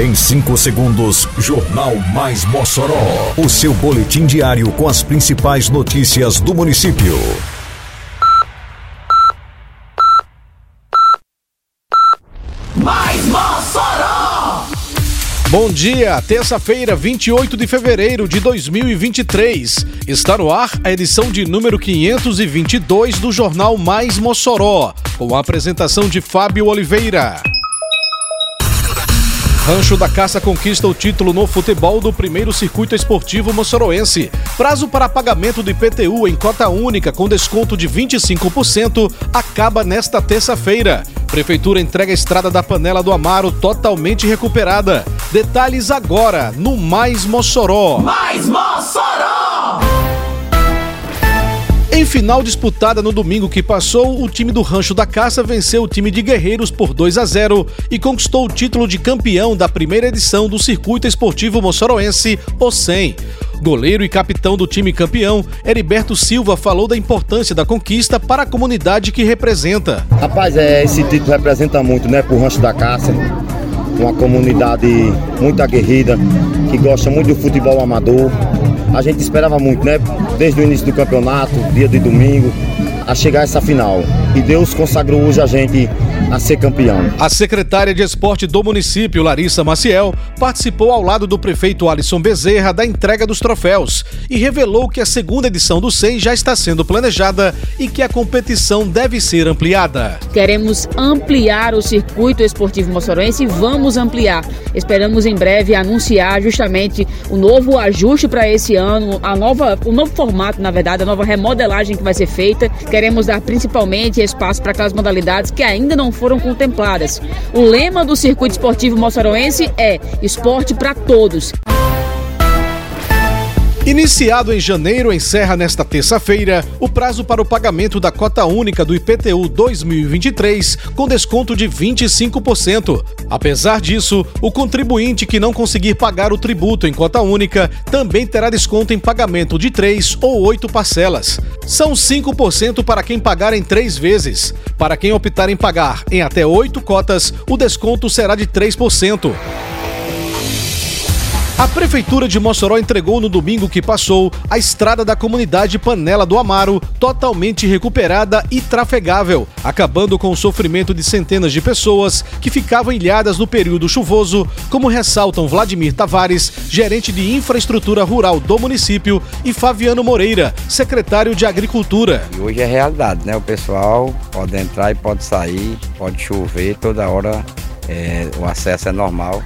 Em 5 segundos, Jornal Mais Mossoró. O seu boletim diário com as principais notícias do município. Mais Mossoró! Bom dia, terça-feira, 28 de fevereiro de 2023. Está no ar a edição de número 522 do Jornal Mais Mossoró, com a apresentação de Fábio Oliveira. Rancho da Caça conquista o título no futebol do primeiro circuito esportivo moçoroense. Prazo para pagamento do IPTU em cota única com desconto de 25% acaba nesta terça-feira. Prefeitura entrega a estrada da Panela do Amaro totalmente recuperada. Detalhes agora no Mais Mossoró. Mais Mossoró! Em final disputada no domingo que passou, o time do Rancho da Caça venceu o time de Guerreiros por 2 a 0 e conquistou o título de campeão da primeira edição do Circuito Esportivo Moçoroense, o 100. Goleiro e capitão do time campeão, Heriberto Silva falou da importância da conquista para a comunidade que representa. Rapaz, é, esse título representa muito, né, pro Rancho da Caça. Uma comunidade muito aguerrida, que gosta muito do futebol amador. A gente esperava muito, né? Desde o início do campeonato, dia de domingo, a chegar a essa final. E Deus consagrou hoje a gente a ser campeão. A secretária de esporte do município, Larissa Maciel, participou ao lado do prefeito Alisson Bezerra da entrega dos troféus e revelou que a segunda edição do 100 já está sendo planejada e que a competição deve ser ampliada. Queremos ampliar o circuito esportivo moçoroense e vamos ampliar. Esperamos em breve anunciar justamente o novo ajuste para esse ano, a nova, o novo formato, na verdade, a nova remodelagem que vai ser feita. Queremos dar principalmente espaço para aquelas modalidades que ainda não foram contempladas. O lema do circuito esportivo moçoroense é esporte para todos. Iniciado em janeiro, encerra nesta terça-feira o prazo para o pagamento da cota única do IPTU 2023, com desconto de 25%. Apesar disso, o contribuinte que não conseguir pagar o tributo em cota única também terá desconto em pagamento de três ou oito parcelas. São 5% para quem pagar em três vezes. Para quem optar em pagar em até oito cotas, o desconto será de 3%. A Prefeitura de Mossoró entregou no domingo que passou a estrada da comunidade Panela do Amaro, totalmente recuperada e trafegável, acabando com o sofrimento de centenas de pessoas que ficavam ilhadas no período chuvoso, como ressaltam Vladimir Tavares, gerente de infraestrutura rural do município, e Fabiano Moreira, secretário de Agricultura. E hoje é realidade, né? O pessoal pode entrar e pode sair, pode chover, toda hora é, o acesso é normal.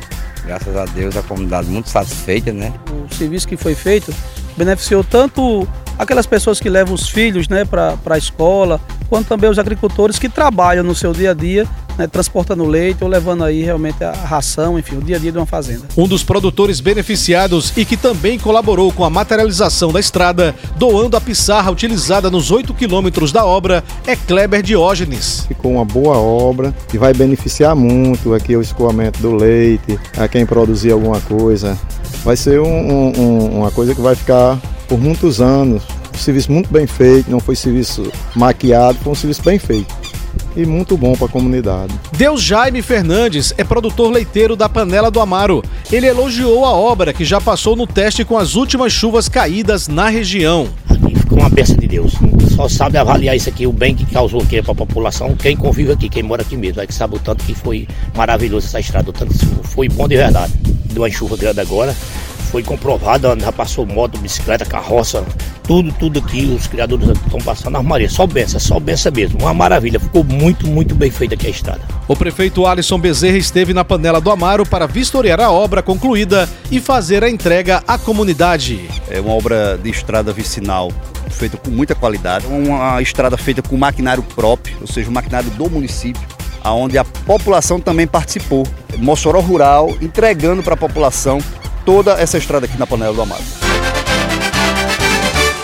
Graças a Deus a comunidade muito satisfeita, né? O serviço que foi feito beneficiou tanto aquelas pessoas que levam os filhos né, para a escola, quanto também os agricultores que trabalham no seu dia a dia, né, transportando leite ou levando aí realmente a ração, enfim, o dia a dia de uma fazenda. Um dos produtores beneficiados e que também colaborou com a materialização da estrada, doando a pissarra utilizada nos 8 quilômetros da obra, é Kleber Diógenes. Ficou uma boa obra que vai beneficiar muito aqui o escoamento do leite, a quem produzir alguma coisa. Vai ser um, um, uma coisa que vai ficar por muitos anos. Um serviço muito bem feito, não foi serviço maquiado, foi um serviço bem feito e muito bom para a comunidade. Deus Jaime Fernandes é produtor leiteiro da Panela do Amaro. Ele elogiou a obra que já passou no teste com as últimas chuvas caídas na região. Aqui ficou uma peça de Deus. Só sabe avaliar isso aqui, o bem que causou aqui para a população, quem convive aqui, quem mora aqui mesmo. É que sabe o tanto que foi maravilhoso essa estrada, o tanto que foi bom de verdade. Deu uma chuva grande agora, foi comprovado, já passou moto, bicicleta, carroça, tudo, tudo aqui, os criadores estão passando armaria. Só benção, só benção mesmo. Uma maravilha, ficou muito, muito bem feita aqui a estrada. O prefeito Alisson Bezerra esteve na Panela do Amaro para vistoriar a obra concluída e fazer a entrega à comunidade. É uma obra de estrada vicinal feita com muita qualidade, uma estrada feita com maquinário próprio, ou seja, o maquinário do município, aonde a população também participou. Mossoró Rural entregando para a população toda essa estrada aqui na Panela do Amaro.